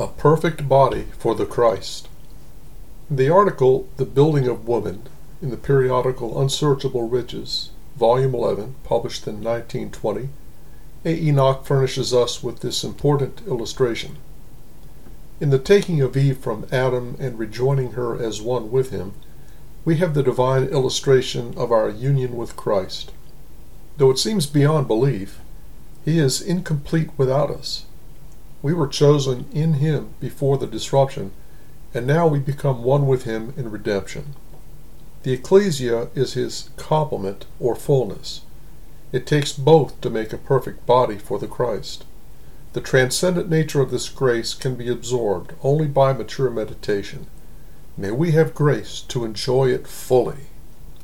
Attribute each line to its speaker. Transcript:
Speaker 1: A Perfect Body for the Christ. The article The Building of Woman in the periodical Unsearchable Riches, Volume 11, published in 1920, A. Enoch furnishes us with this important illustration. In the taking of Eve from Adam and rejoining her as one with him, we have the divine illustration of our union with Christ. Though it seems beyond belief, he is incomplete without us. We were chosen in him before the disruption, and now we become one with him in redemption. The ecclesia is his complement or fullness. It takes both to make a perfect body for the Christ. The transcendent nature of this grace can be absorbed only by mature meditation. May we have grace to enjoy it fully.